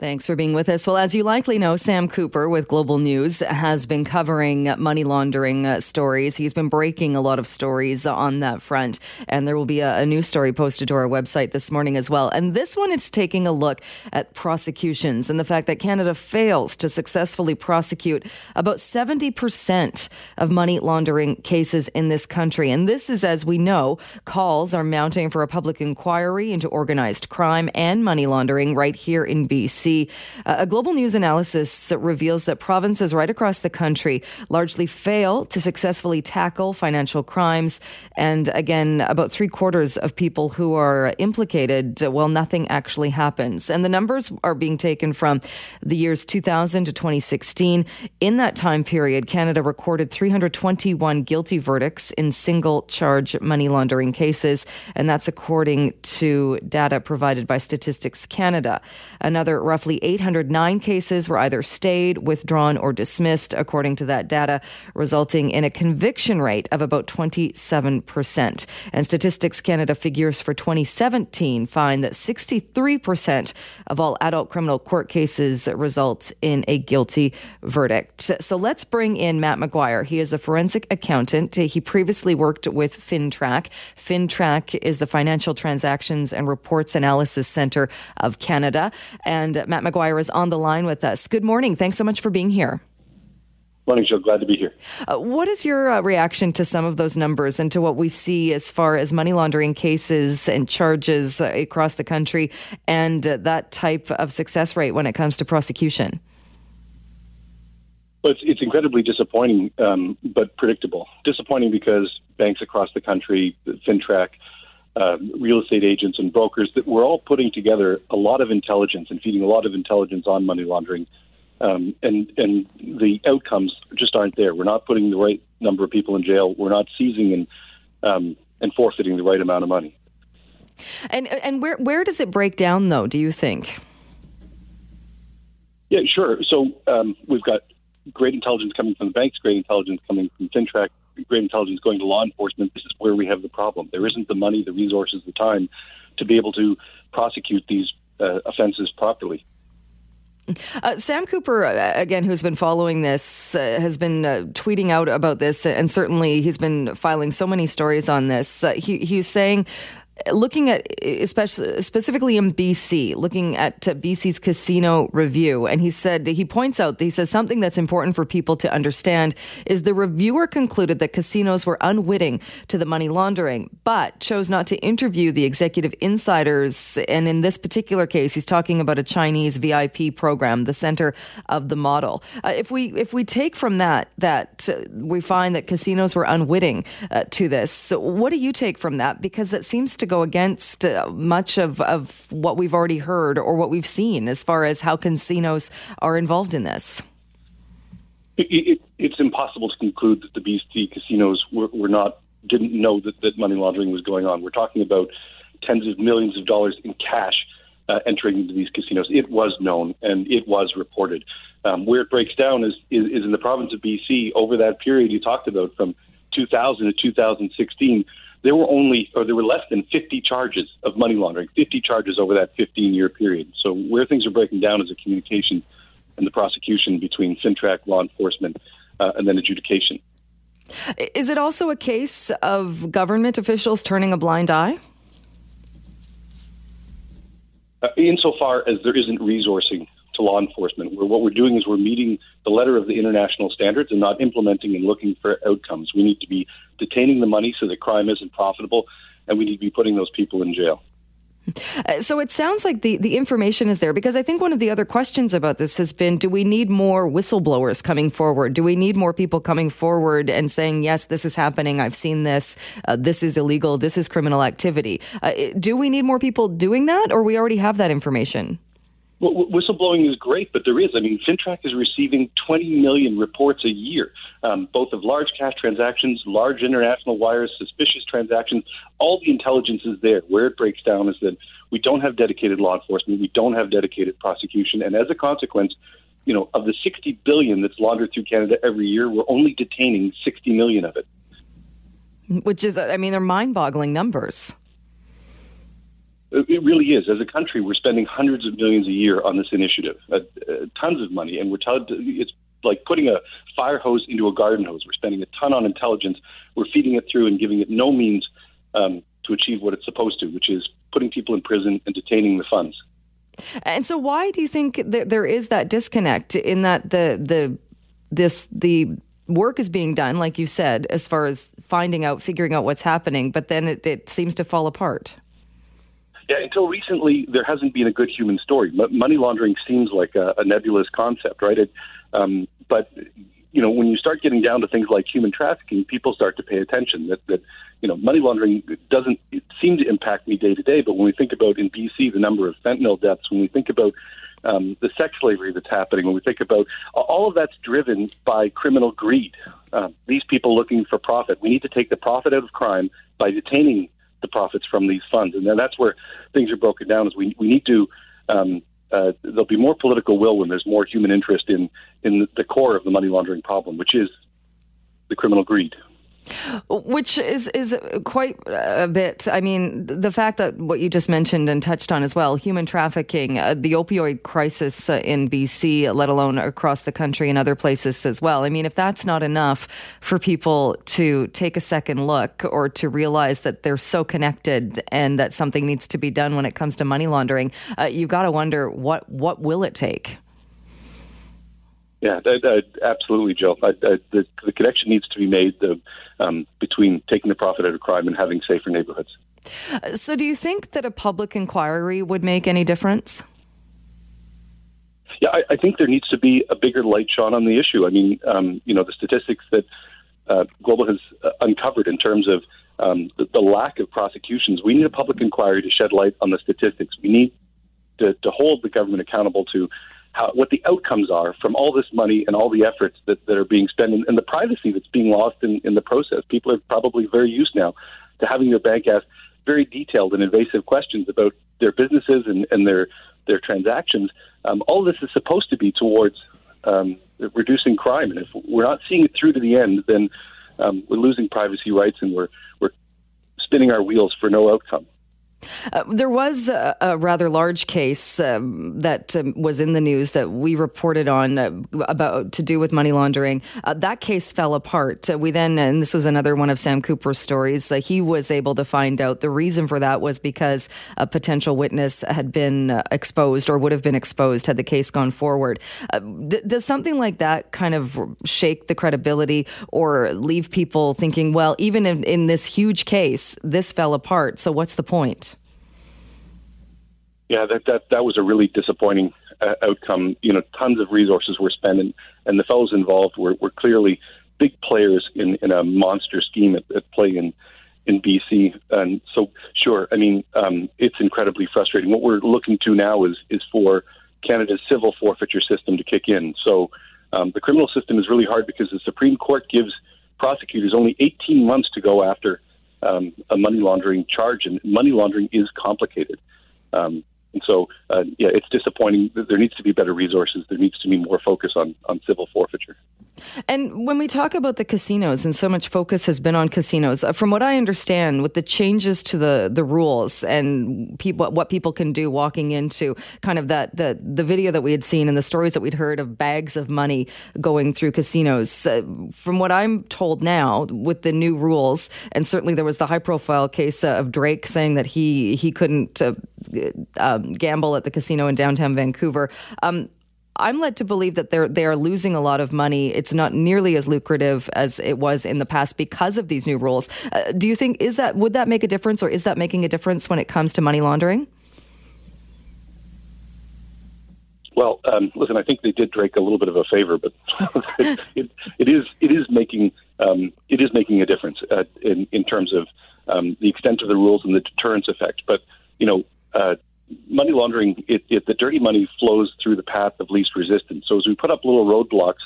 Thanks for being with us. Well, as you likely know, Sam Cooper with Global News has been covering money laundering uh, stories. He's been breaking a lot of stories on that front, and there will be a, a new story posted to our website this morning as well. And this one is taking a look at prosecutions and the fact that Canada fails to successfully prosecute about 70% of money laundering cases in this country. And this is, as we know, calls are mounting for a public inquiry into organized crime and money laundering right here in BC. Uh, a global news analysis reveals that provinces right across the country largely fail to successfully tackle financial crimes. And again, about three quarters of people who are implicated, well, nothing actually happens. And the numbers are being taken from the years 2000 to 2016. In that time period, Canada recorded 321 guilty verdicts in single charge money laundering cases. And that's according to data provided by Statistics Canada. Another roughly 809 cases were either stayed, withdrawn, or dismissed, according to that data, resulting in a conviction rate of about 27%. And Statistics Canada figures for 2017 find that 63% of all adult criminal court cases result in a guilty verdict. So let's bring in Matt McGuire. He is a forensic accountant. He previously worked with FINTRAC. FINTRAC is the Financial Transactions and Reports Analysis Center of Canada. And Matt McGuire is on the line with us. Good morning. Thanks so much for being here. Morning, Joe. Glad to be here. Uh, what is your uh, reaction to some of those numbers and to what we see as far as money laundering cases and charges uh, across the country and uh, that type of success rate when it comes to prosecution? Well, it's, it's incredibly disappointing, um, but predictable. Disappointing because banks across the country, FINTRAC, uh, real estate agents and brokers that we're all putting together a lot of intelligence and feeding a lot of intelligence on money laundering. Um, and and the outcomes just aren't there. We're not putting the right number of people in jail. We're not seizing and um, and forfeiting the right amount of money. And and where where does it break down though? Do you think? Yeah, sure. So um, we've got great intelligence coming from the banks, great intelligence coming from FINTRAC, great intelligence going to law enforcement, this is where we have the problem. There isn't the money, the resources, the time to be able to prosecute these uh, offenses properly. Uh, Sam Cooper, uh, again, who's been following this, uh, has been uh, tweeting out about this, and certainly he's been filing so many stories on this. Uh, he, he's saying looking at especially specifically in BC, looking at BC's casino review, and he said he points out he says something that's important for people to understand is the reviewer concluded that casinos were unwitting to the money laundering, but chose not to interview the executive insiders. And in this particular case, he's talking about a Chinese VIP program, the center of the model. Uh, if we if we take from that that uh, we find that casinos were unwitting uh, to this, so what do you take from that? Because it seems to go against uh, much of, of what we've already heard or what we've seen as far as how casinos are involved in this. It, it, it's impossible to conclude that the BC casinos were, were not didn't know that, that money laundering was going on. We're talking about tens of millions of dollars in cash uh, entering into these casinos. It was known and it was reported. Um, where it breaks down is, is, is in the province of BC over that period you talked about from 2000 to 2016 there were only, or there were less than 50 charges of money laundering, 50 charges over that 15 year period. So where things are breaking down is a communication and the prosecution between FINTRAC, law enforcement, uh, and then adjudication. Is it also a case of government officials turning a blind eye? Uh, insofar as there isn't resourcing to law enforcement. Where what we're doing is we're meeting the letter of the international standards and not implementing and looking for outcomes. We need to be detaining the money so that crime isn't profitable, and we need to be putting those people in jail. Uh, so it sounds like the, the information is there because I think one of the other questions about this has been do we need more whistleblowers coming forward? Do we need more people coming forward and saying, yes, this is happening, I've seen this, uh, this is illegal, this is criminal activity? Uh, do we need more people doing that or we already have that information? Whistleblowing is great, but there is. I mean, FINTRAC is receiving 20 million reports a year, um, both of large cash transactions, large international wires, suspicious transactions. All the intelligence is there. Where it breaks down is that we don't have dedicated law enforcement, we don't have dedicated prosecution, and as a consequence, you know, of the 60 billion that's laundered through Canada every year, we're only detaining 60 million of it. Which is, I mean, they're mind-boggling numbers. It really is. As a country, we're spending hundreds of millions a year on this initiative, uh, uh, tons of money, and we're told it's like putting a fire hose into a garden hose. We're spending a ton on intelligence. We're feeding it through and giving it no means um, to achieve what it's supposed to, which is putting people in prison and detaining the funds. And so, why do you think that there is that disconnect in that the the this the work is being done, like you said, as far as finding out, figuring out what's happening, but then it, it seems to fall apart? Yeah, until recently, there hasn't been a good human story. M- money laundering seems like a, a nebulous concept, right? It, um, but you know, when you start getting down to things like human trafficking, people start to pay attention. That that you know, money laundering doesn't seem to impact me day to day. But when we think about in BC the number of fentanyl deaths, when we think about um, the sex slavery that's happening, when we think about all of that's driven by criminal greed. Uh, these people looking for profit. We need to take the profit out of crime by detaining the profits from these funds, and then that's where things are broken down. Is we we need to um, uh, there'll be more political will when there's more human interest in in the core of the money laundering problem, which is the criminal greed. Which is is quite a bit. I mean, the fact that what you just mentioned and touched on as well, human trafficking, uh, the opioid crisis uh, in BC, let alone across the country and other places as well. I mean, if that's not enough for people to take a second look or to realize that they're so connected and that something needs to be done when it comes to money laundering, uh, you got to wonder what what will it take. Yeah, absolutely, Joe. the, the connection needs to be made the, um, between taking the profit out of crime and having safer neighborhoods. So, do you think that a public inquiry would make any difference? Yeah, I, I think there needs to be a bigger light shone on the issue. I mean, um, you know, the statistics that uh, Global has uh, uncovered in terms of um, the, the lack of prosecutions. We need a public inquiry to shed light on the statistics. We need to, to hold the government accountable to how, what the outcomes are from all this money and all the efforts that, that are being spent and, and the privacy that's being lost in, in the process. People are probably very used now to having their bank ask very detailed and invasive questions about their businesses and, and their their transactions. Um, all this is supposed to be towards um, reducing crime, and if we're not seeing it through to the end, then um, we're losing privacy rights and we're we're spinning our wheels for no outcome. Uh, there was a, a, rather large case um, that um, was in the news that we reported on uh, about to do with money laundering. Uh, that case fell apart. Uh, we then, and this was another one of Sam Cooper's stories, uh, he was able to find out the reason for that was because a potential witness had been uh, exposed or would have been exposed had the case gone forward. D- does something like that kind of shake the credibility or leave people thinking, well, even in, in this huge case, this fell apart, so what's the point? Yeah, that that that was a really disappointing uh, outcome. You know, tons of resources were spent, and, and the fellows involved were, were clearly big players in, in a monster scheme at, at play in in BC. And so, sure, I mean, um, it's incredibly frustrating. What we're looking to now is is for Canada's civil forfeiture system to kick in. So, um, the criminal system is really hard because the Supreme Court gives prosecutors only 18 months to go after um, a money laundering charge, and money laundering is complicated. Um, and so, uh, yeah, it's disappointing. There needs to be better resources. There needs to be more focus on, on civil forfeiture. And when we talk about the casinos, and so much focus has been on casinos, uh, from what I understand, with the changes to the, the rules and people, what people can do walking into kind of that the, the video that we had seen and the stories that we'd heard of bags of money going through casinos, uh, from what I'm told now, with the new rules, and certainly there was the high profile case uh, of Drake saying that he he couldn't uh, um, gamble at the casino in downtown Vancouver. Um, I'm led to believe that they're they are losing a lot of money. It's not nearly as lucrative as it was in the past because of these new rules. Uh, do you think is that would that make a difference, or is that making a difference when it comes to money laundering? Well, um, listen, I think they did Drake a little bit of a favor, but it, it, is it is making um, it is making a difference uh, in in terms of um, the extent of the rules and the deterrence effect. But you know, uh, money laundering, it, it, the dirty money flows through the path of least resistance. So as we put up little roadblocks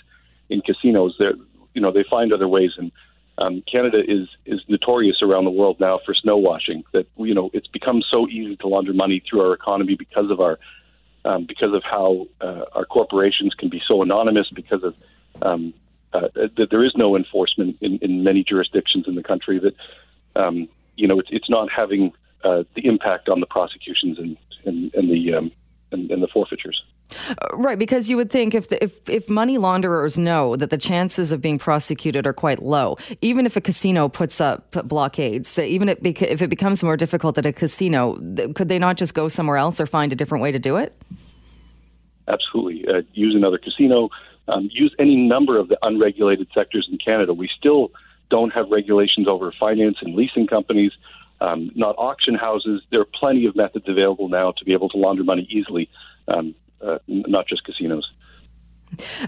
in casinos, there, you know, they find other ways. And um, Canada is is notorious around the world now for snow washing. That you know, it's become so easy to launder money through our economy because of our um, because of how uh, our corporations can be so anonymous. Because of um, uh, that there is no enforcement in, in many jurisdictions in the country. That um, you know, it's it's not having uh, the impact on the prosecutions and and, and the um, and, and the forfeitures. Right, because you would think if, the, if if money launderers know that the chances of being prosecuted are quite low, even if a casino puts up blockades, even if, if it becomes more difficult at a casino, could they not just go somewhere else or find a different way to do it? Absolutely, uh, use another casino, um, use any number of the unregulated sectors in Canada. We still don't have regulations over finance and leasing companies, um, not auction houses. There are plenty of methods available now to be able to launder money easily. Um, uh, not just casinos.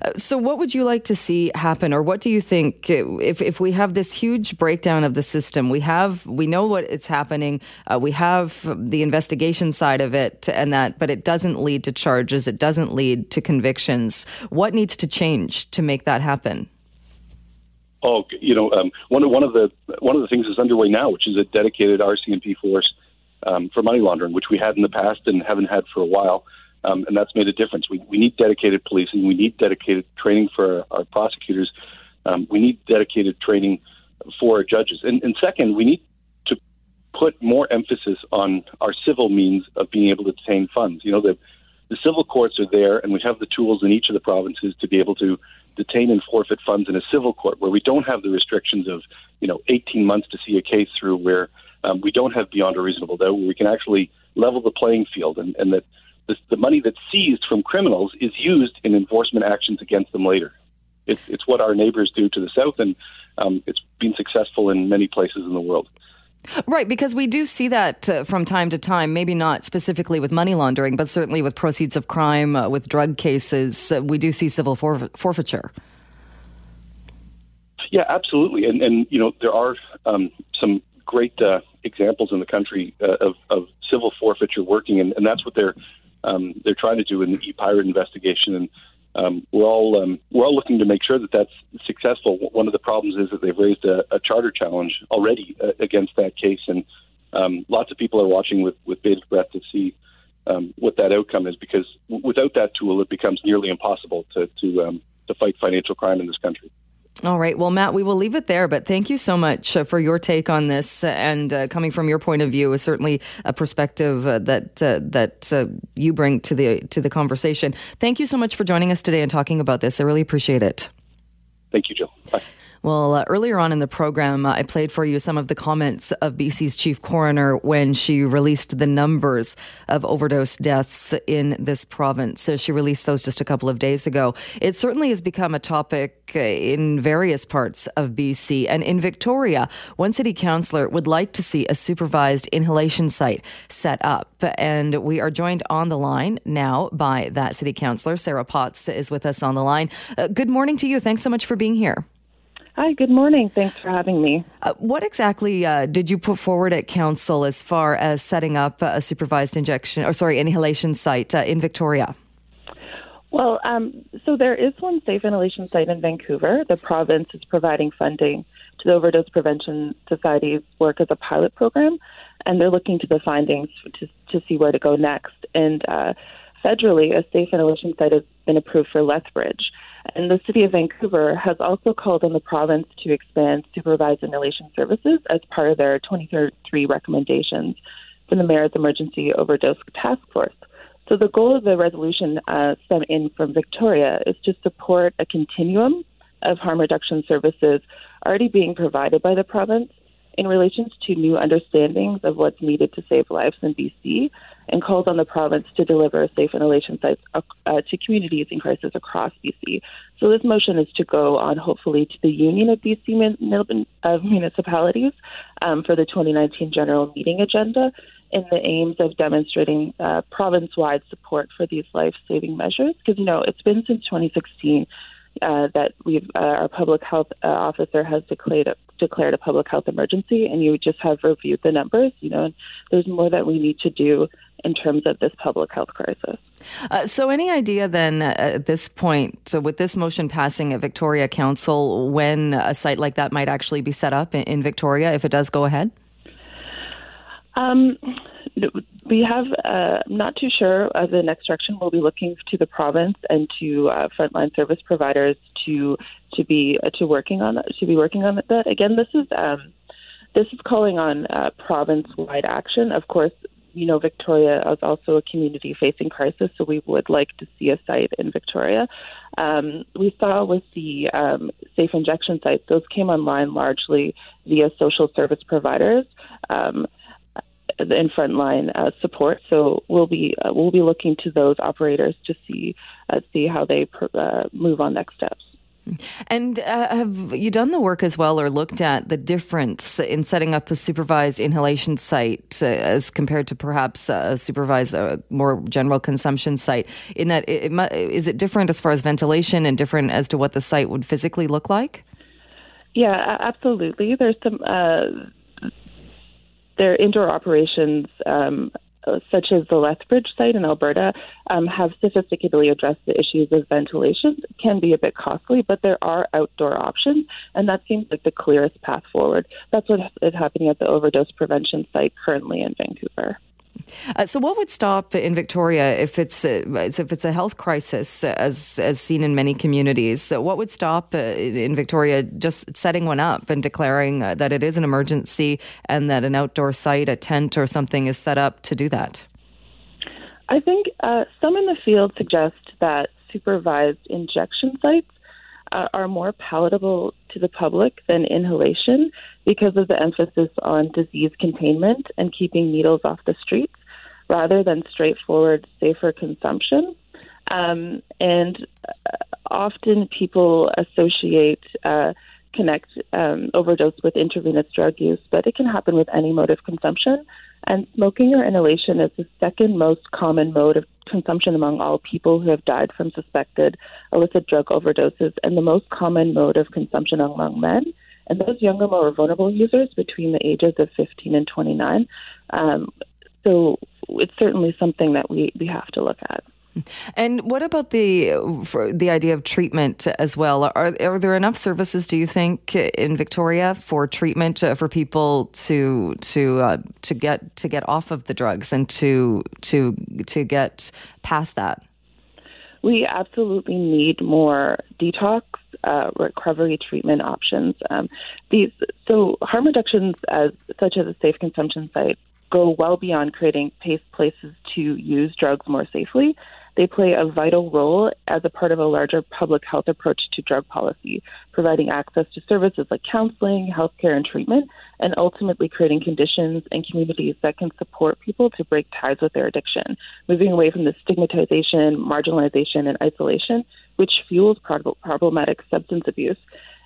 Uh, so, what would you like to see happen, or what do you think if if we have this huge breakdown of the system? We have we know what it's happening. Uh, we have the investigation side of it, and that, but it doesn't lead to charges. It doesn't lead to convictions. What needs to change to make that happen? Oh, you know, um, one of one of the one of the things is underway now, which is a dedicated RCMP force um, for money laundering, which we had in the past and haven't had for a while um, and that's made a difference. We, we need dedicated policing. We need dedicated training for our, prosecutors. Um, we need dedicated training for our judges. And, and second, we need to put more emphasis on our civil means of being able to detain funds. You know, the, the civil courts are there, and we have the tools in each of the provinces to be able to detain and forfeit funds in a civil court where we don't have the restrictions of, you know, 18 months to see a case through, where um, we don't have beyond a reasonable doubt, where we can actually level the playing field and, and that the, the money that's seized from criminals is used in enforcement actions against them later. It's, it's what our neighbors do to the south, and um, it's been successful in many places in the world. Right, because we do see that uh, from time to time, maybe not specifically with money laundering, but certainly with proceeds of crime, uh, with drug cases, uh, we do see civil forfeiture. Yeah, absolutely. And, and you know, there are um, some great uh, examples in the country uh, of, of civil forfeiture working, and, and that's what they're um, they're trying to do in the e-pirate investigation, and um, we're all um, we're all looking to make sure that that's successful. One of the problems is that they've raised a, a charter challenge already uh, against that case, and um, lots of people are watching with with bated breath to see um, what that outcome is, because w- without that tool, it becomes nearly impossible to to um, to fight financial crime in this country. All right. Well, Matt, we will leave it there, but thank you so much uh, for your take on this. And uh, coming from your point of view is certainly a perspective uh, that uh, that uh, you bring to the to the conversation. Thank you so much for joining us today and talking about this. I really appreciate it. Thank you, Jill. Bye. Well, uh, earlier on in the program, uh, I played for you some of the comments of BC's chief coroner when she released the numbers of overdose deaths in this province. So she released those just a couple of days ago. It certainly has become a topic uh, in various parts of BC. And in Victoria, one city councillor would like to see a supervised inhalation site set up. And we are joined on the line now by that city councillor. Sarah Potts is with us on the line. Uh, good morning to you. Thanks so much for being here. Hi, good morning. Thanks for having me. Uh, what exactly uh, did you put forward at council as far as setting up a supervised injection, or sorry, inhalation site uh, in Victoria? Well, um, so there is one safe inhalation site in Vancouver. The province is providing funding to the Overdose Prevention Society's work as a pilot program, and they're looking to the findings to, to see where to go next. And uh, federally, a safe inhalation site has been approved for Lethbridge. And the City of Vancouver has also called on the province to expand supervised inhalation services as part of their 2033 recommendations from the Mayor's Emergency Overdose Task Force. So the goal of the resolution uh, sent in from Victoria is to support a continuum of harm reduction services already being provided by the province in relation to new understandings of what's needed to save lives in BC and calls on the province to deliver safe inhalation sites uh, to communities in crisis across BC. So this motion is to go on, hopefully, to the Union of BC of Municipalities um, for the 2019 general meeting agenda in the aims of demonstrating uh, province-wide support for these life-saving measures. Because you know it's been since 2016 uh, that we've uh, our public health uh, officer has declared a, declared a public health emergency, and you just have reviewed the numbers. You know, and there's more that we need to do in terms of this public health crisis. Uh, so, any idea then uh, at this point, so with this motion passing at Victoria Council, when a site like that might actually be set up in, in Victoria if it does go ahead? Um, we have uh, not too sure of the next direction. We'll be looking to the province and to uh, frontline service providers to to be uh, to working on that, to be working on that. Again, this is um, this is calling on uh, province-wide action. Of course, you know, Victoria is also a community facing crisis, so we would like to see a site in Victoria. Um, we saw with the um, safe injection sites, those came online largely via social service providers. Um, in frontline uh, support. So we'll be uh, we'll be looking to those operators to see uh, see how they pr- uh, move on next steps. And uh, have you done the work as well, or looked at the difference in setting up a supervised inhalation site uh, as compared to perhaps a supervised, uh, more general consumption site? In that, it, it, is it different as far as ventilation and different as to what the site would physically look like? Yeah, absolutely. There's some uh, their indoor operations um, such as the Lethbridge site in Alberta, um, have sophisticatedly addressed the issues of ventilation. It can be a bit costly, but there are outdoor options, and that seems like the clearest path forward. That's what is happening at the overdose prevention site currently in Vancouver. Uh, so, what would stop in Victoria if it's a, if it's a health crisis, as as seen in many communities? So what would stop uh, in Victoria just setting one up and declaring uh, that it is an emergency and that an outdoor site, a tent or something, is set up to do that? I think uh, some in the field suggest that supervised injection sites uh, are more palatable to the public than inhalation because of the emphasis on disease containment and keeping needles off the streets rather than straightforward, safer consumption. Um, and uh, often people associate, uh, connect um, overdose with intravenous drug use, but it can happen with any mode of consumption. And smoking or inhalation is the second most common mode of consumption among all people who have died from suspected illicit drug overdoses, and the most common mode of consumption among men. And those younger, more vulnerable users between the ages of 15 and 29. Um, so it's certainly something that we, we have to look at. And what about the the idea of treatment as well? Are are there enough services? Do you think in Victoria for treatment uh, for people to to uh, to get to get off of the drugs and to to to get past that? We absolutely need more detox uh, recovery treatment options. Um, these so harm reductions as such as a safe consumption site go well beyond creating safe places to use drugs more safely. They play a vital role as a part of a larger public health approach to drug policy, providing access to services like counseling, healthcare, and treatment, and ultimately creating conditions and communities that can support people to break ties with their addiction, moving away from the stigmatization, marginalization, and isolation, which fuels problematic substance abuse.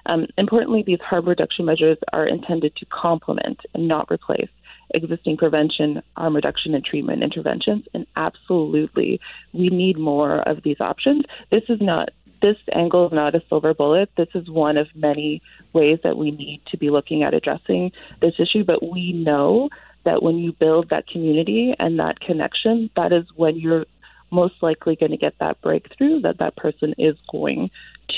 Um, importantly, these harm reduction measures are intended to complement and not replace existing prevention, harm reduction, and treatment interventions. And absolutely, we need more of these options. This is not this angle is not a silver bullet. This is one of many ways that we need to be looking at addressing this issue. But we know that when you build that community and that connection, that is when you're most likely going to get that breakthrough that that person is going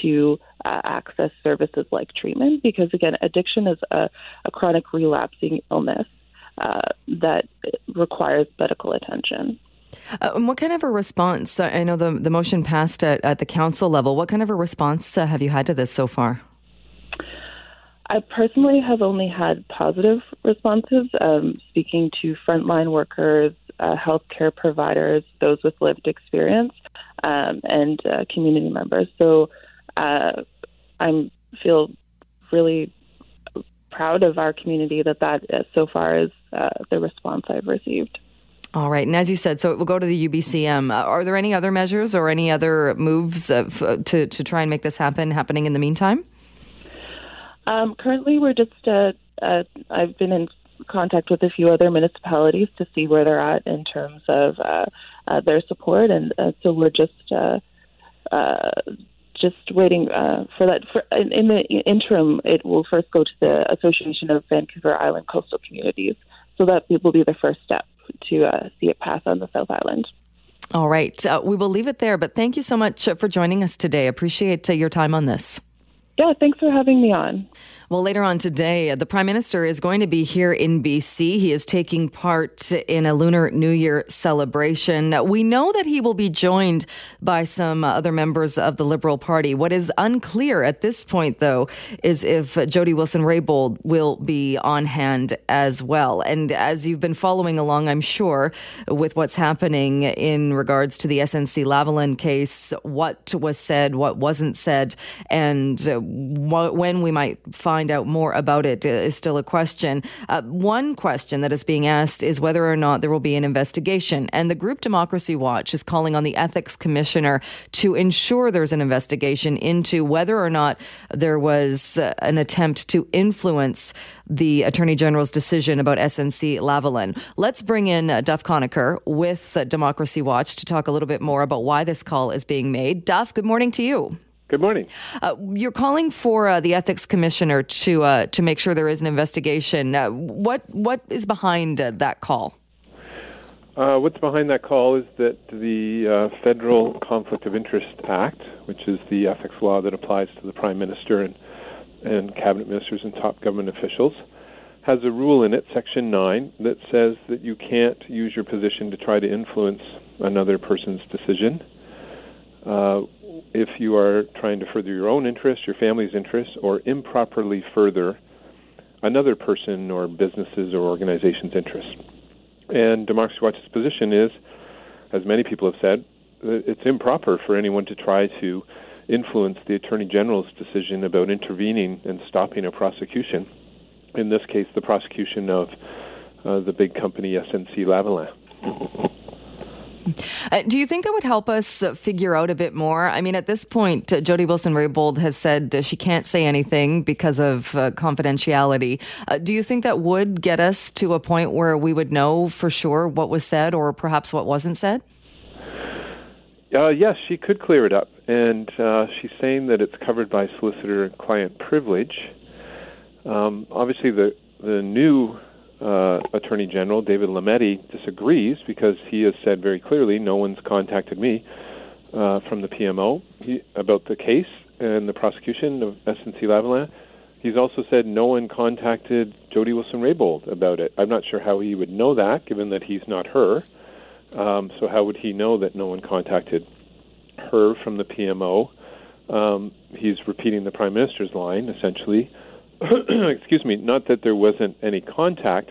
to uh, access services like treatment because again addiction is a, a chronic relapsing illness uh, that requires medical attention. Uh, what kind of a response? I know the, the motion passed at, at the council level. What kind of a response uh, have you had to this so far? I personally have only had positive responses, um, speaking to frontline workers, uh, healthcare providers, those with lived experience, um, and uh, community members. So uh, I feel really proud of our community that that uh, so far is uh, the response I've received. All right. And as you said, so it will go to the UBCM. Uh, are there any other measures or any other moves of, uh, to, to try and make this happen happening in the meantime? Um, currently, we're just, uh, uh, I've been in contact with a few other municipalities to see where they're at in terms of their support. And so we're just just waiting uh, for that. For, in, in, the interim, it will first go to the Association of Vancouver Island Coastal Communities. So that will be the first step to uh, see it pass on the South Island. All right. Uh, we will leave it there, but thank you so much for joining us today. Appreciate uh, your time on this. Yeah, thanks for having me on. Well, later on today, uh, the Prime Minister is going to be here in BC. He is taking part in a Lunar New Year celebration. We know that he will be joined by some other members of the Liberal Party. What is unclear at this point, though, is if Jody Wilson Raybould will be on hand as well. And as you've been following along, I'm sure, with what's happening in regards to the SNC Lavalin case, what was said, what wasn't said, and uh, when we might find out more about it is still a question. Uh, one question that is being asked is whether or not there will be an investigation. And the group Democracy Watch is calling on the ethics commissioner to ensure there's an investigation into whether or not there was uh, an attempt to influence the attorney general's decision about SNC Lavalin. Let's bring in uh, Duff Conacher with uh, Democracy Watch to talk a little bit more about why this call is being made. Duff, good morning to you. Good morning. Uh, you're calling for uh, the ethics commissioner to uh, to make sure there is an investigation. Uh, what what is behind uh, that call? Uh, what's behind that call is that the Federal Conflict of Interest Act, which is the ethics law that applies to the Prime Minister and and cabinet ministers and top government officials, has a rule in it, Section Nine, that says that you can't use your position to try to influence another person's decision. If you are trying to further your own interests, your family's interests, or improperly further another person or businesses or organization's interests. And Democracy Watch's position is, as many people have said, it's improper for anyone to try to influence the Attorney General's decision about intervening and stopping a prosecution. In this case, the prosecution of uh, the big company SNC Lavalin. Uh, do you think that would help us figure out a bit more? I mean, at this point, uh, Jody Wilson Raybould has said uh, she can't say anything because of uh, confidentiality. Uh, do you think that would get us to a point where we would know for sure what was said or perhaps what wasn't said? Uh, yes, she could clear it up. And she's saying that it's covered by solicitor client privilege. Um, obviously, the, the new uh, Attorney General David Lametti disagrees because he has said very clearly, no one's contacted me uh, from the PMO he, about the case and the prosecution of SNC Lavalin. He's also said no one contacted Jody Wilson Raybould about it. I'm not sure how he would know that, given that he's not her. Um, so how would he know that no one contacted her from the PMO? Um, he's repeating the Prime Minister's line, essentially. excuse me, not that there wasn't any contact,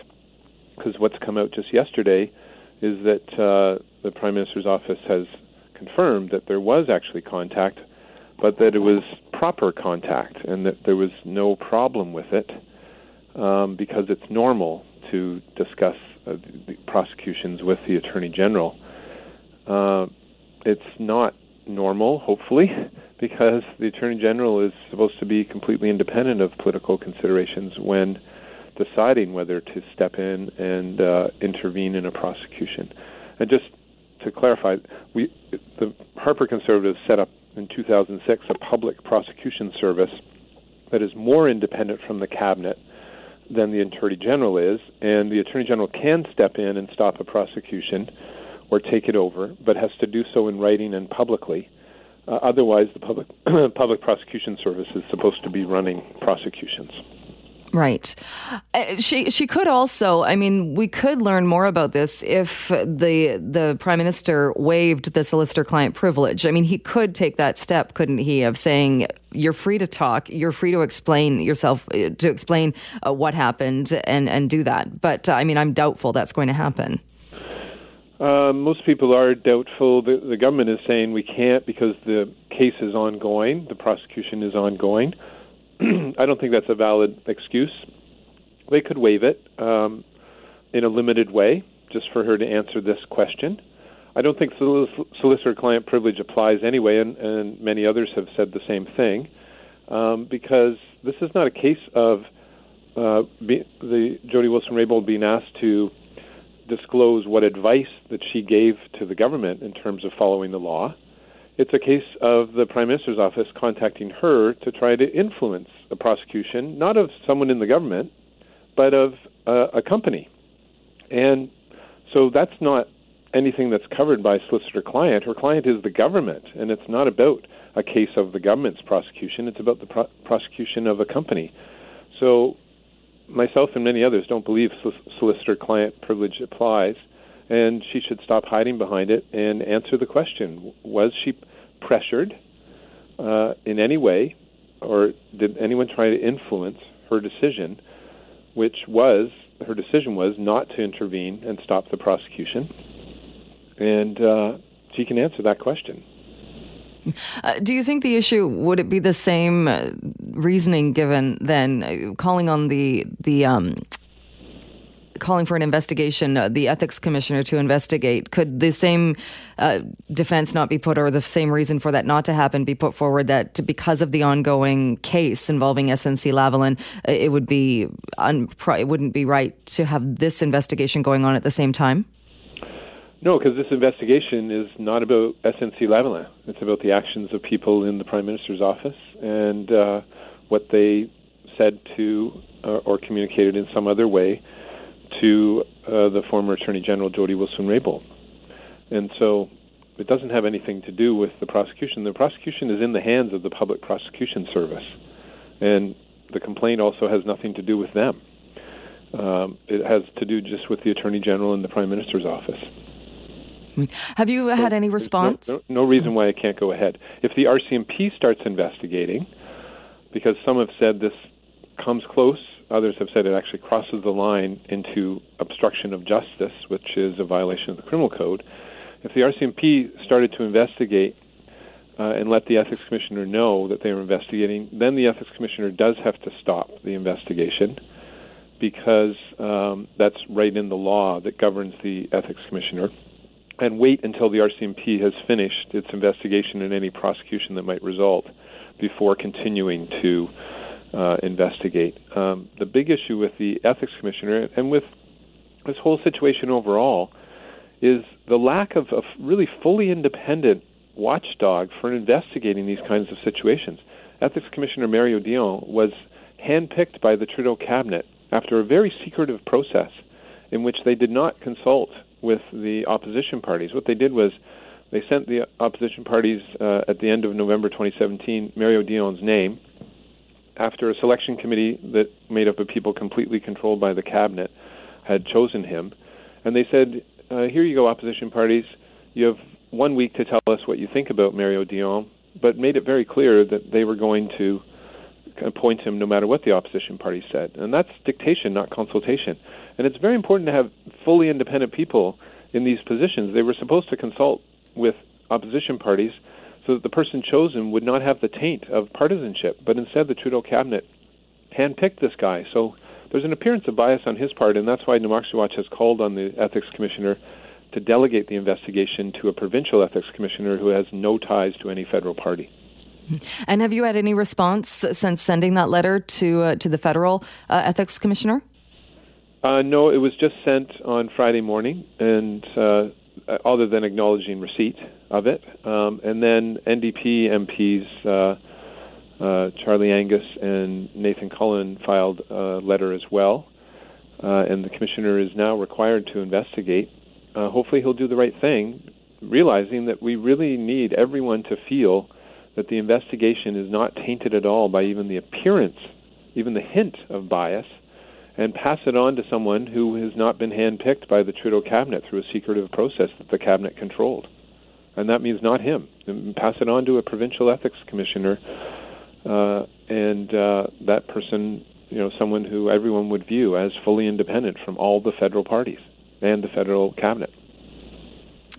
because what's come out just yesterday is that uh, the Prime Minister's office has confirmed that there was actually contact, but that it was proper contact and that there was no problem with it um, because it's normal to discuss uh, the prosecutions with the Attorney General. Uh, it's not normal, hopefully, because the Attorney General is supposed to be completely independent of political considerations when deciding whether to step in and uh, intervene in a prosecution. And just to clarify, we, the Harper Conservatives set up in 2006 a public prosecution service that is more independent from the cabinet than the Attorney General is, and the Attorney General can step in and stop a prosecution or take it over, but has to do so in writing and publicly. Uh, otherwise, the public public prosecution service is supposed to be running prosecutions. Right. Uh, she she could also. I mean, we could learn more about this if the the prime minister waived the solicitor client privilege. I mean, he could take that step, couldn't he, of saying you're free to talk, you're free to explain yourself, uh, to explain uh, what happened, and and do that. But uh, I mean, I'm doubtful that's going to happen. Uh, most people are doubtful. The, the, government is saying we can't because the case is ongoing, the prosecution is ongoing. I don't think that's a valid excuse. They could waive it um, in a limited way, just for her to answer this question. I don't think solicitor client privilege applies anyway, and, and, many others have said the same thing, um, because this is not a case of uh, be, the Jody Wilson Raybould being asked to disclose what advice that she gave to the government in terms of following the law. It's a case of the Prime Minister's office contacting her to try to influence the prosecution, not of someone in the government, but of uh, a company. And so that's not anything that's covered by solicitor client. Her client is the government, and it's not about a case of the government's prosecution, it's about the pro- prosecution of a company. so, myself and many others don't believe solicitor client privilege applies, and she should stop hiding behind it and answer the question Was she pressured uh, in any way, or did anyone try to influence her decision, which was her decision was not to intervene and stop the prosecution? And uh, she can answer that question. Uh, do you think the issue would it be the same uh, reasoning given then uh, calling on the the um, calling for an investigation, uh, the ethics commissioner to investigate? Could the same uh, defense not be put, or the same reason for that not to happen be put forward that because of the ongoing case involving SNC Lavalin, uh, it would be un- it wouldn't be right to have this investigation going on at the same time? No, because this investigation is not about SNC Lavalin. It's about the actions of people in the Prime Minister's office and uh, what they said to uh, or communicated in some other way to uh, the former Attorney General Jody Wilson-Raybould. And so it doesn't have anything to do with the prosecution. The prosecution is in the hands of the Public Prosecution Service, and the complaint also has nothing to do with them. Um, it has to do just with the Attorney General and the Prime Minister's office. Have you had any response? No, no, no, reason why it can't go ahead. If the RCMP starts investigating, because some have said this comes close, others have said it actually crosses the line into obstruction of justice, which is a violation of the criminal code. If the RCMP started to investigate uh, and let the ethics commissioner know that they are investigating, then the ethics commissioner does have to stop the investigation because um, that's right in the law that governs the ethics commissioner and wait until the RCMP has finished its investigation and any prosecution that might result before continuing to uh, investigate. Um, the big issue with the ethics commissioner and with this whole situation overall is the lack of a really fully independent watchdog for investigating these kinds of situations. Ethics Commissioner Mario Dion was handpicked by the Trudeau cabinet after a very secretive process in which they did not consult with the opposition parties. What they did was they sent the opposition parties uh, at the end of November 2017 Mario Dion's name after a selection committee that made up of people completely controlled by the cabinet had chosen him. And they said, uh, Here you go, opposition parties. You have one week to tell us what you think about Mario Dion, but made it very clear that they were going to appoint him no matter what the opposition party said. And that's dictation, not consultation. And it's very important to have fully independent people in these positions. They were supposed to consult with opposition parties so that the person chosen would not have the taint of partisanship, but instead the Trudeau cabinet handpicked this guy. So there's an appearance of bias on his part, and that's why Democracy Watch has called on the ethics commissioner to delegate the investigation to a provincial ethics commissioner who has no ties to any federal party. And have you had any response since sending that letter to uh, to the federal uh, ethics commissioner? Uh, no, it was just sent on Friday morning, and uh, other than acknowledging receipt of it, um, and then NDP MPs uh, uh, Charlie Angus and Nathan Cullen filed a letter as well, and the commissioner is now required to investigate. hopefully, he'll do the right thing, realizing that we really need everyone to feel that the investigation is not tainted at all by even the appearance, even the hint of bias, and pass it on to someone who has not been handpicked by the Trudeau cabinet through a secretive process that the cabinet controlled. And that means not him. And pass it on to a provincial ethics commissioner, uh, and uh, that person, you know, someone who everyone would view as fully independent from all the federal parties and the federal cabinet.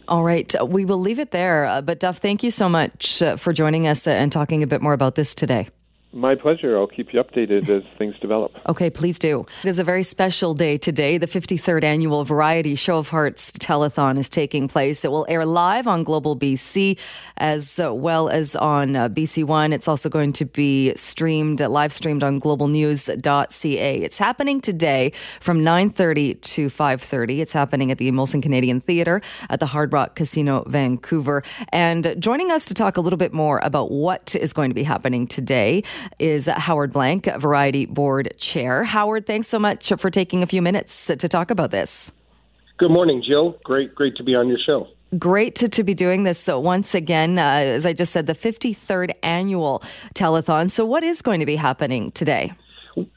All right. We will leave it there. Uh, but, Duff, thank you so much uh, for joining us and talking a bit more about this today. My pleasure. I'll keep you updated as things develop. Okay, please do. It is a very special day today. The 53rd annual Variety Show of Hearts telethon is taking place. It will air live on Global BC as well as on uh, BC One. It's also going to be streamed, live streamed on globalnews.ca. It's happening today from 9:30 to 5:30. It's happening at the Molson Canadian Theatre at the Hard Rock Casino Vancouver. And joining us to talk a little bit more about what is going to be happening today is Howard Blank, Variety Board Chair. Howard, thanks so much for taking a few minutes to talk about this. Good morning, Jill. Great, great to be on your show. Great to, to be doing this so once again. Uh, as I just said, the 53rd annual telethon. So, what is going to be happening today?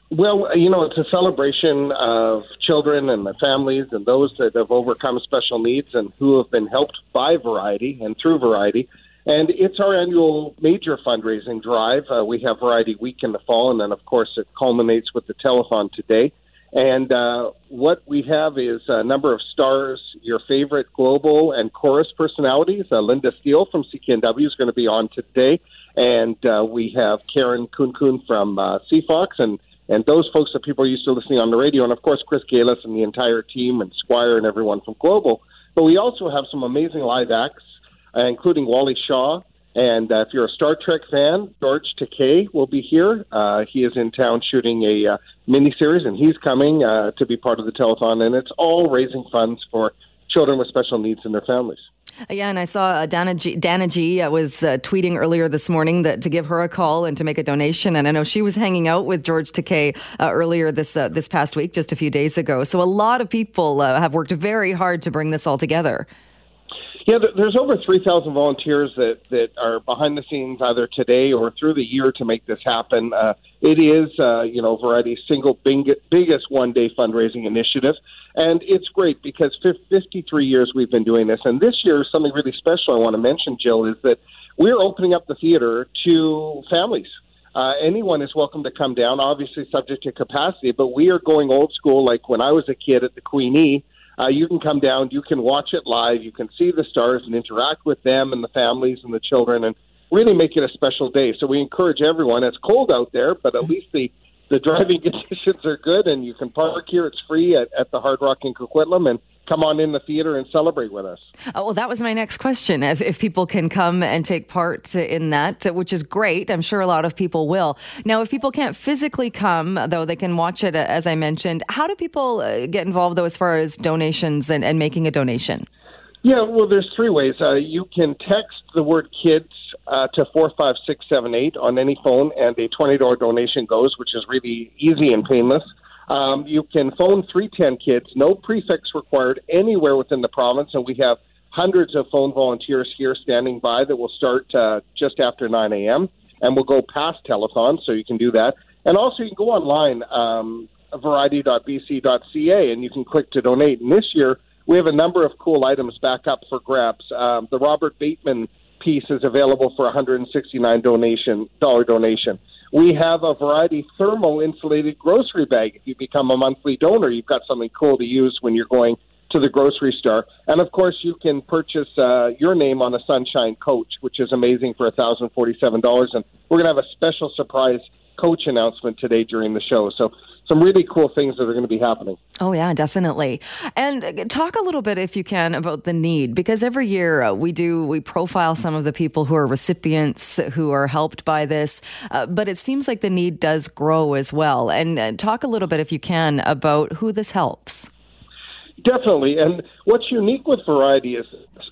Well, you know, it's a celebration of children and their families and those that have overcome special needs and who have been helped by Variety and through Variety. And it's our annual major fundraising drive. Uh, we have Variety Week in the fall, and then, of course, it culminates with the telethon today. And uh, what we have is a number of stars, your favorite global and Corus personalities. Uh, Linda Steele from CKNW is going to be on today. And uh, we have Karen Kun Kun from uh, CFOX and and those folks that people are used to listening on the radio, and of course Chris Gailus and the entire team and Squire and everyone from Global. But we also have some amazing live acts, including Wally Shaw. And uh, if you're a Star Trek fan, George Takei will be here. Uh, he is in town shooting a uh, miniseries, and he's coming uh, to be part of the telethon. And it's all raising funds for children with special needs and their families. Yeah, and I saw uh, Dana G, Dana G uh, was uh, tweeting earlier this morning that to give her a call and to make a donation. And I know she was hanging out with George Takei uh, earlier this uh, this past week, just a few days ago. So a lot of people uh, have worked very hard to bring this all together. Yeah, there's over 3,000 volunteers that, that are behind the scenes either today or through the year to make this happen. Uh, it is, uh, you know, Variety's single big, biggest one day fundraising initiative. And it's great because 53 years we've been doing this. And this year, something really special I want to mention, Jill, is that we're opening up the theater to families. Uh, anyone is welcome to come down, obviously subject to capacity, but we are going old school like when I was a kid at the Queenie uh, you can come down, you can watch it live, you can see the stars and interact with them and the families and the children, and really make it a special day. So we encourage everyone. It's cold out there, but at least the the driving conditions are good, and you can park here. It's free at, at the Hard Rock in Coquitlam, and come on in the theater and celebrate with us. Oh, well, that was my next question. If, if people can come and take part in that, which is great, I'm sure a lot of people will. Now, if people can't physically come, though, they can watch it, as I mentioned. How do people uh, get involved, though, as far as donations and, and making a donation? Yeah, well, there's three ways. Uh, you can text the word kids uh, to 45678 on any phone, and a $20 donation goes, which is really easy and painless. Um, you can phone 310 Kids, no prefix required anywhere within the province, and we have hundreds of phone volunteers here standing by that will start uh, just after 9 a.m. and we'll go past telethon, so you can do that. And also, you can go online, um, variety.bc.ca, and you can click to donate. And this year, we have a number of cool items back up for grabs. Um, the Robert Bateman piece is available for $169 donation dollar donation. We have a variety thermal insulated grocery bag. If you become a monthly donor, you've got something cool to use when you're going to the grocery store. And of course, you can purchase uh, your name on a Sunshine coach, which is amazing for $1,047. And we're going to have a special surprise coach announcement today during the show. So some really cool things that are going to be happening. Oh, yeah, definitely. And uh, talk a little bit, if you can, about the need, because every year uh, we do, we profile some of the people who are recipients who are helped by this, uh, but it seems like the need does grow as well. And uh, talk a little bit, if you can, about who this helps. Definitely. And what's unique with Variety is,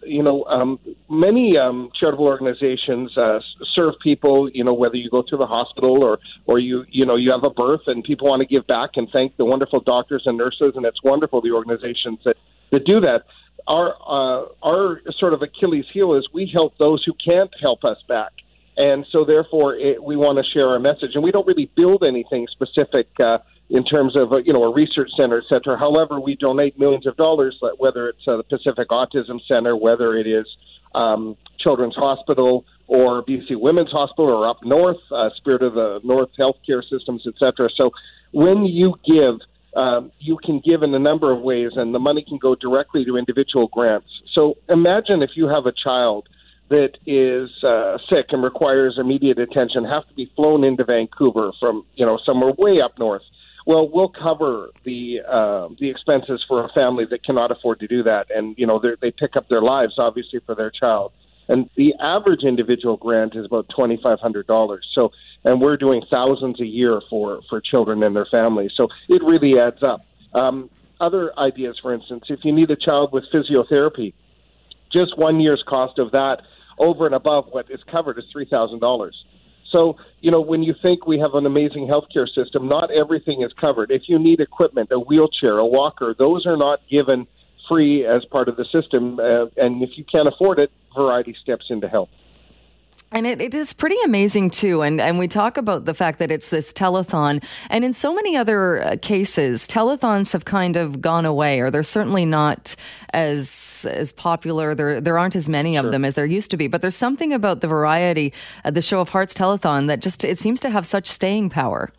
you know, um, many um, charitable organizations uh, serve people, you know, whether you go to the hospital or, or you, you know, you have a birth and people want to give back and thank the wonderful doctors and nurses. And it's wonderful, the organizations that, that do that. Our, uh, our sort of Achilles heel is we help those who can't help us back. And so, therefore, it, we want to share our message. And we don't really build anything specific. Uh, in terms of you know a research center, et cetera. However, we donate millions of dollars, whether it's uh, the Pacific Autism Center, whether it is um, Children's Hospital or BC Women's Hospital, or up north, uh, Spirit of the North Healthcare Systems, et cetera. So when you give. Um, you can give in a number of ways, and the money can go directly to individual grants. So imagine if you have a child that is uh, sick and requires immediate attention, have to be flown into Vancouver from you know somewhere way up north well, we'll cover the uh, the expenses for a family that cannot afford to do that, and you know they pick up their lives obviously for their child. And the average individual grant is about twenty five hundred dollars. So, and we're doing thousands a year for for children and their families. So it really adds up. Um, other ideas, for instance, if you need a child with physiotherapy, just one year's cost of that over and above what is covered is three thousand dollars. So, you know, when you think we have an amazing healthcare system, not everything is covered. If you need equipment, a wheelchair, a walker, those are not given free as part of the system. Uh, and if you can't afford it, Variety steps in to help. And it, it is pretty amazing too. And and we talk about the fact that it's this telethon. And in so many other uh, cases, telethons have kind of gone away, or they're certainly not as as popular. There there aren't as many of sure. them as there used to be. But there's something about the variety, uh, the Show of Hearts telethon, that just it seems to have such staying power.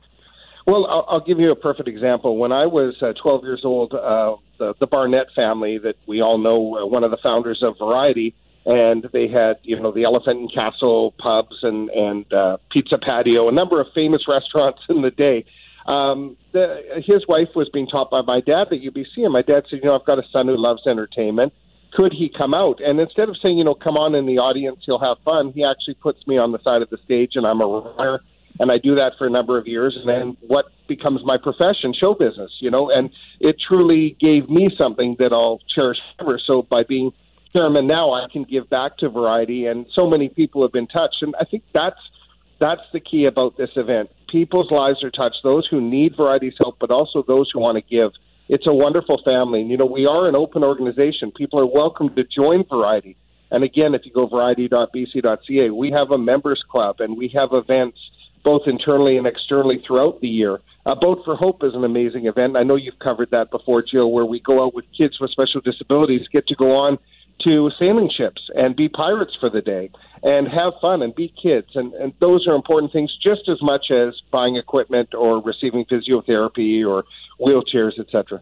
Well, I'll, I'll give you a perfect example. When I was uh, 12 years old, uh, the, the Barnett family, that we all know, uh, one of the founders of Variety and they had you know the Elephant and Castle pubs and and uh, Pizza Patio, a number of famous restaurants in the day. Um, the, his wife was being taught by my dad at UBC, and my dad said, you know, I've got a son who loves entertainment. Could he come out? And instead of saying, you know, come on in the audience, he'll have fun, he actually puts me on the side of the stage, and I'm a runner, and I do that for a number of years, and then what becomes my profession, show business, you know, and it truly gave me something that I'll cherish forever. So by being chairman now, I can give back to Variety, and so many people have been touched. And I think that's that's the key about this event. People's lives are touched. Those who need Variety's help, but also those who want to give. It's a wonderful family. And, you know, we are an open organization. People are welcome to join Variety. And again, if you go variety.bc.ca, we have a members club and we have events both internally and externally throughout the year. Uh, Boat for Hope is an amazing event. I know you've covered that before, Jill, where we go out with kids with special disabilities, get to go on to sailing ships and be pirates for the day and have fun and be kids. And, and those are important things just as much as buying equipment or receiving physiotherapy or wheelchairs, etc.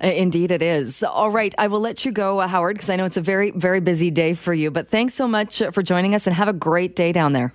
Indeed, it is. All right. I will let you go, uh, Howard, because I know it's a very, very busy day for you. But thanks so much uh, for joining us and have a great day down there.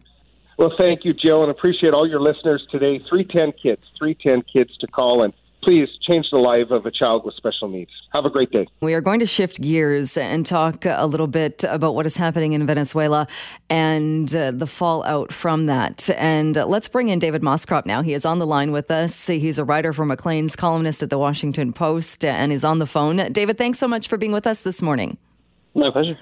Well, thank you, Jill, and appreciate all your listeners today. 310 Kids, 310 Kids to call and please change the life of a child with special needs. Have a great day. We are going to shift gears and talk a little bit about what is happening in Venezuela and uh, the fallout from that. And uh, let's bring in David Moscrop now. He is on the line with us. He's a writer for Maclean's, columnist at the Washington Post, and is on the phone. David, thanks so much for being with us this morning. My pleasure.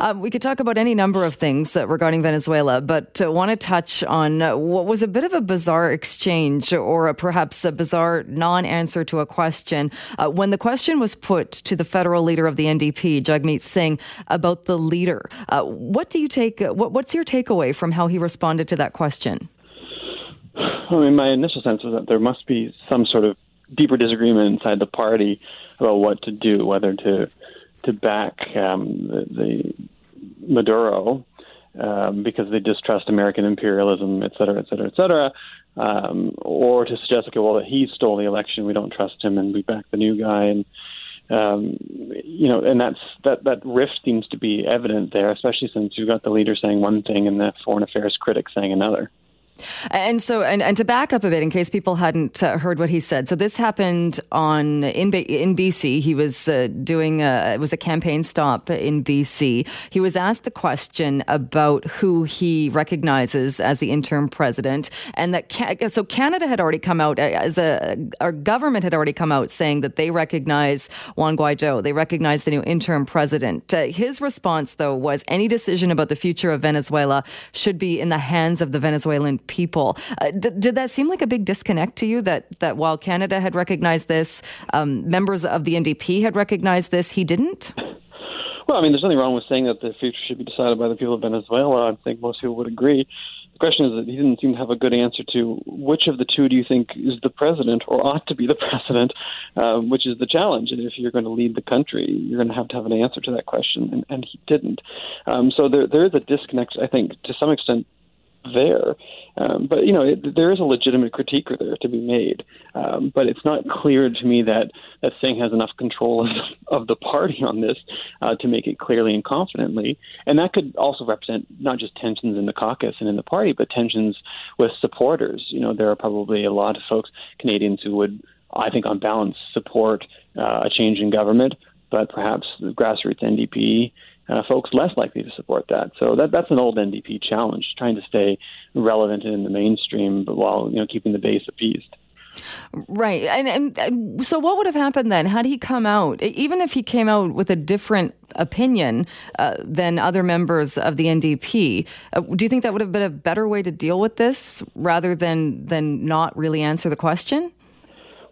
Uh, we could talk about any number of things uh, regarding Venezuela, but uh, want to touch on uh, what was a bit of a bizarre exchange or a, perhaps a bizarre non answer to a question. Uh, when the question was put to the federal leader of the NDP, Jagmeet Singh, about the leader, uh, what do you take? What, what's your takeaway from how he responded to that question? I mean, my initial sense was that there must be some sort of deeper disagreement inside the party about what to do, whether to to back um, the, the, Maduro um, because they distrust American imperialism, et cetera, et cetera, et cetera, um, or to suggest, okay, well, that he stole the election, we don't trust him, and we back the new guy, and um, you know, and that's that that rift seems to be evident there, especially since you've got the leader saying one thing and the foreign affairs critic saying another. And so, and, and to back up a bit, in case people hadn't uh, heard what he said, so this happened on in in BC. He was uh, doing a, it was a campaign stop in BC. He was asked the question about who he recognizes as the interim president, and that so Canada had already come out uh, as a our government had already come out saying that they recognize Juan Guaido, they recognize the new interim president. Uh, his response, though, was any decision about the future of Venezuela should be in the hands of the Venezuelan people. Uh, d- did that seem like a big disconnect to you that, that while Canada had recognized this, um, members of the NDP had recognized this, he didn't? Well, I mean, there's nothing wrong with saying that the future should be decided by the people of Venezuela. I think most people would agree. The question is that he didn't seem to have a good answer to which of the two do you think is the president or ought to be the president, um, which is the challenge. And if you're going to lead the country, you're going to have to have an answer to that question, and, and he didn't. Um, so there, there is a disconnect, I think, to some extent there. Um, but you know, it, there is a legitimate critique there to be made. Um, but it's not clear to me that that Singh has enough control of, of the party on this uh, to make it clearly and confidently. And that could also represent not just tensions in the caucus and in the party, but tensions with supporters. You know, there are probably a lot of folks, Canadians, who would, I think, on balance, support uh, a change in government, but perhaps the grassroots NDP uh, folks less likely to support that. So that that's an old NDP challenge, trying to stay relevant in the mainstream, but while you know keeping the base appeased. Right, and, and, and so what would have happened then had he come out, even if he came out with a different opinion uh, than other members of the NDP? Uh, do you think that would have been a better way to deal with this rather than than not really answer the question?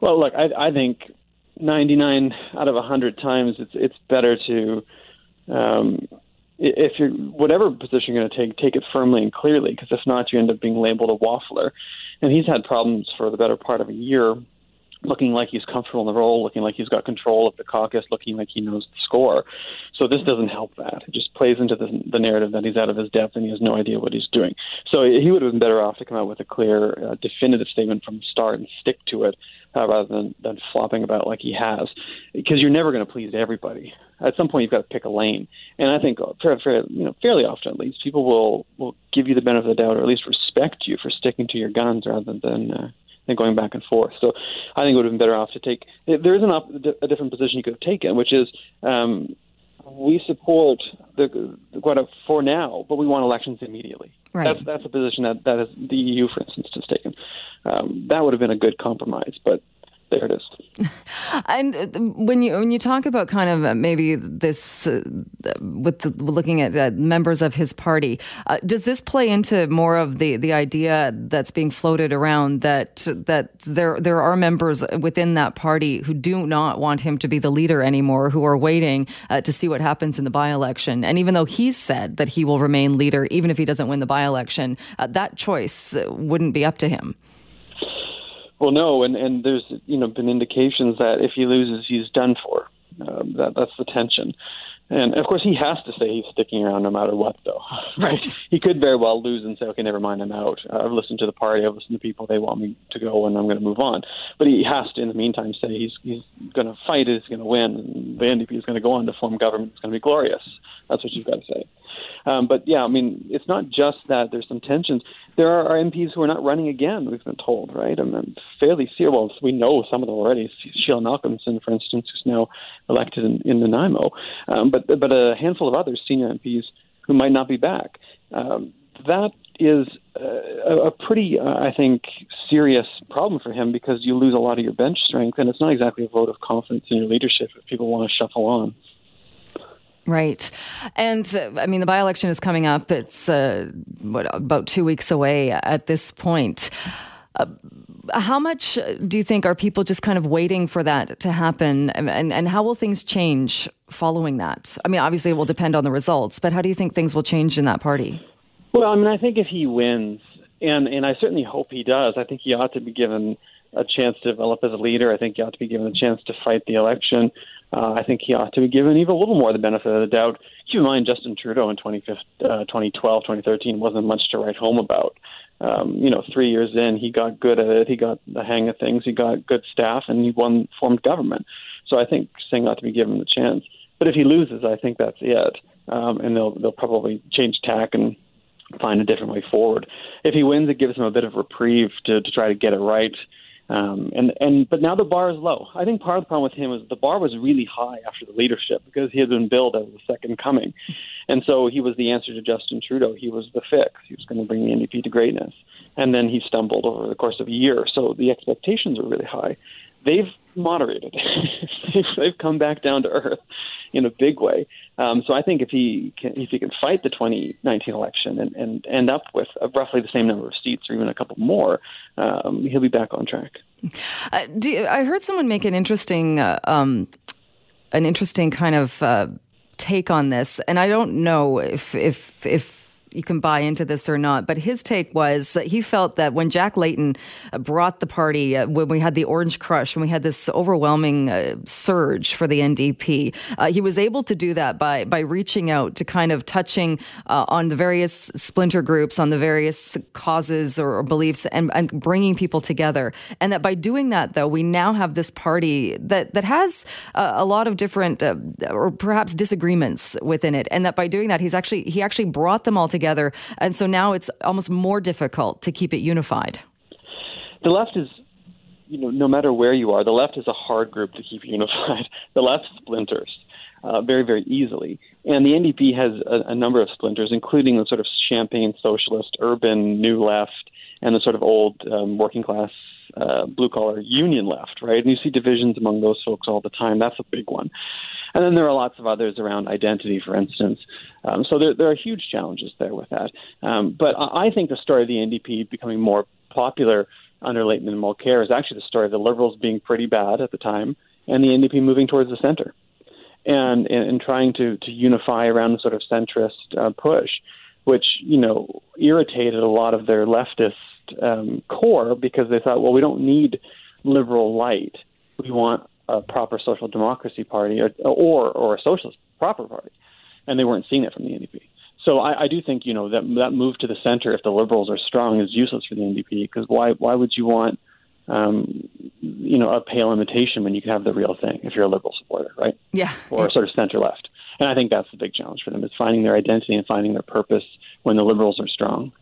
Well, look, I, I think 99 out of 100 times it's it's better to um, if you're whatever position you're going to take, take it firmly and clearly, because if not, you end up being labeled a waffler. And he's had problems for the better part of a year looking like he's comfortable in the role, looking like he's got control of the caucus, looking like he knows the score. So this doesn't help that. It just plays into the, the narrative that he's out of his depth and he has no idea what he's doing. So he would have been better off to come out with a clear, uh, definitive statement from the start and stick to it uh, rather than, than flopping about like he has, because you're never going to please everybody. At some point, you've got to pick a lane, and I think uh, fair, fair, you know, fairly often at least, people will will give you the benefit of the doubt or at least respect you for sticking to your guns rather than. Uh, and going back and forth. So I think it would have been better off to take. There is an op, a different position you could have taken, which is um, we support the, the for now, but we want elections immediately. Right. That's that's a position that that is the EU, for instance, has taken. Um, that would have been a good compromise, but there it is. and uh, when you when you talk about kind of uh, maybe this uh, with the, looking at uh, members of his party, uh, does this play into more of the, the idea that's being floated around that that there there are members within that party who do not want him to be the leader anymore, who are waiting uh, to see what happens in the by election, and even though he's said that he will remain leader even if he doesn't win the by election, that choice wouldn't be up to him. Well, no, and and there's you know been indications that if he loses, he's done for. Um, that that's the tension. And of course, he has to say he's sticking around no matter what, though. Right. he could very well lose and say, "Okay, never mind, I'm out. I've listened to the party. I've listened to people. They want me to go, and I'm going to move on." But he has to, in the meantime, say he's he's going to fight. He's going to win. And the NDP is going to go on to form government. It's going to be glorious. That's what you've got to say. Um, but yeah, I mean, it's not just that. There's some tensions. There are MPs who are not running again. We've been told, right? I mean, fairly serious. Well, we know some of them already. Sheila Malcolmson, for instance, who's now elected in, in Nanaimo, um, but but a handful of other senior MPs who might not be back. Um, that is a, a pretty, uh, I think, serious problem for him because you lose a lot of your bench strength, and it's not exactly a vote of confidence in your leadership if people want to shuffle on. Right. And uh, I mean, the by election is coming up. It's uh, what, about two weeks away at this point. Uh, how much do you think are people just kind of waiting for that to happen? And, and, and how will things change following that? I mean, obviously, it will depend on the results, but how do you think things will change in that party? Well, I mean, I think if he wins, and, and I certainly hope he does, I think he ought to be given a chance to develop as a leader. I think he ought to be given a chance to fight the election. Uh, I think he ought to be given even a little more the benefit of the doubt. Keep in mind, Justin Trudeau in 2012, 2013 wasn't much to write home about. Um, you know, three years in, he got good at it. He got the hang of things. He got good staff, and he won formed government. So I think Singh ought to be given the chance. But if he loses, I think that's it, um, and they'll they'll probably change tack and find a different way forward. If he wins, it gives him a bit of reprieve to to try to get it right. Um, and and but now the bar is low. I think part of the problem with him was the bar was really high after the leadership because he had been billed as the second coming, and so he was the answer to Justin Trudeau. He was the fix. He was going to bring the NDP to greatness, and then he stumbled over the course of a year. So the expectations were really high. They've moderated. they've, come back down to earth in a big way. Um, so I think if he can, if he can fight the 2019 election and, and end up with roughly the same number of seats or even a couple more, um, he'll be back on track. Uh, you, I heard someone make an interesting uh, um, an interesting kind of uh, take on this, and I don't know if if if you can buy into this or not, but his take was he felt that when Jack Layton uh, brought the party, uh, when we had the Orange Crush, when we had this overwhelming uh, surge for the NDP, uh, he was able to do that by by reaching out to kind of touching uh, on the various splinter groups, on the various causes or, or beliefs, and, and, bringing people together. And that by doing that, though, we now have this party that that has uh, a lot of different or perhaps disagreements within it, and that by doing that, he's actually he actually brought them all together together. And so now it's almost more difficult to keep it unified. The left is you know, no matter where you are, the left is a hard group to keep unified. The left splinters uh, very, very easily. And the NDP has a, a, number of splinters, including the sort of champagne socialist, urban, new left, and the sort of old um, working class, uh, blue collar union left, right? And you see divisions among those folks all the time. That's a big one. And then there are lots of others around identity, for instance. Um, so there, there are huge challenges there with that. Um, but I think the story of the NDP becoming more popular under Layton and Mulcair is actually the story of the Liberals being pretty bad at the time and the NDP moving towards the center. and and, and trying to to unify around a sort of centrist uh, push, which you know irritated a lot of their leftist um, core because they thought, well, we don't need liberal light. We want a proper social democracy party or or, or a socialist proper party, and they weren't seeing it from the NDP. So I, I do think you know that that move to the center, if the liberals are strong, is useless for the NDP because why why would you want um, you know a pale imitation when you can have the real thing if you're a liberal supporter, right? Yeah, or sort of center left. And I think that's the big challenge for them is finding their identity and finding their purpose when the liberals are strong.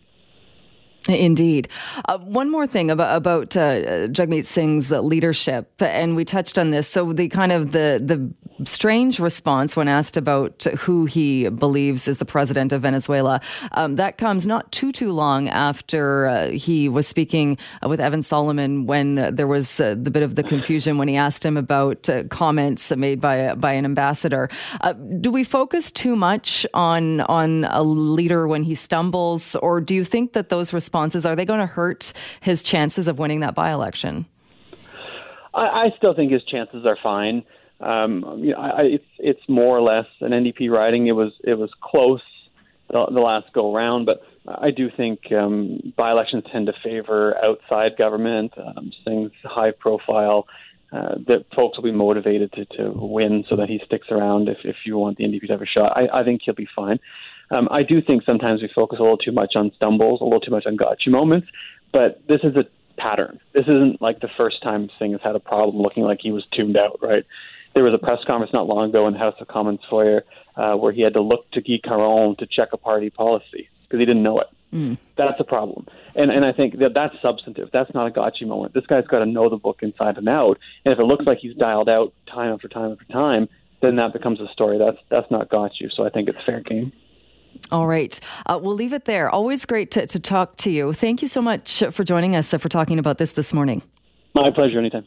Indeed. Uh, one more thing about, about uh, Jagmeet Singh's leadership, and we touched on this. So the kind of the the strange response when asked about who he believes is the president of Venezuela. Um, that comes not too too long after uh, he was speaking uh, with Evan Solomon when there was uh, the bit of the confusion when he asked him about uh, comments made by by an ambassador. Uh, do we focus too much on on a leader when he stumbles, or do you think that those responses are they going to hurt his chances of winning that by election? I, I still think his chances are fine. Um, you know, I, it's it's more or less an NDP riding. It was it was close the, the last go round, but I do think um, by-elections tend to favor outside government, um, things high profile. Uh, that folks will be motivated to, to win so that he sticks around if, if you want the NDP to have a shot. I, I think he'll be fine. Um, I do think sometimes we focus a little too much on stumbles, a little too much on gotcha moments, but this is a pattern. This isn't like the first time Singh has had a problem looking like he was tuned out, right? There was a press conference not long ago in the House of Commons foyer uh, where he had to look to Guy Caron to check a party policy because he didn't know it. Mm. That's a problem, and and I think that that's substantive. That's not a gotcha moment. This guy's got to know the book inside and out. And if it looks like he's dialed out time after time after time, then that becomes a story. That's that's not gotcha. So I think it's fair game. All right. Uh, we'll leave it there. Always great to, to talk to you. Thank you so much for joining us, uh, for talking about this this morning. My pleasure, anytime.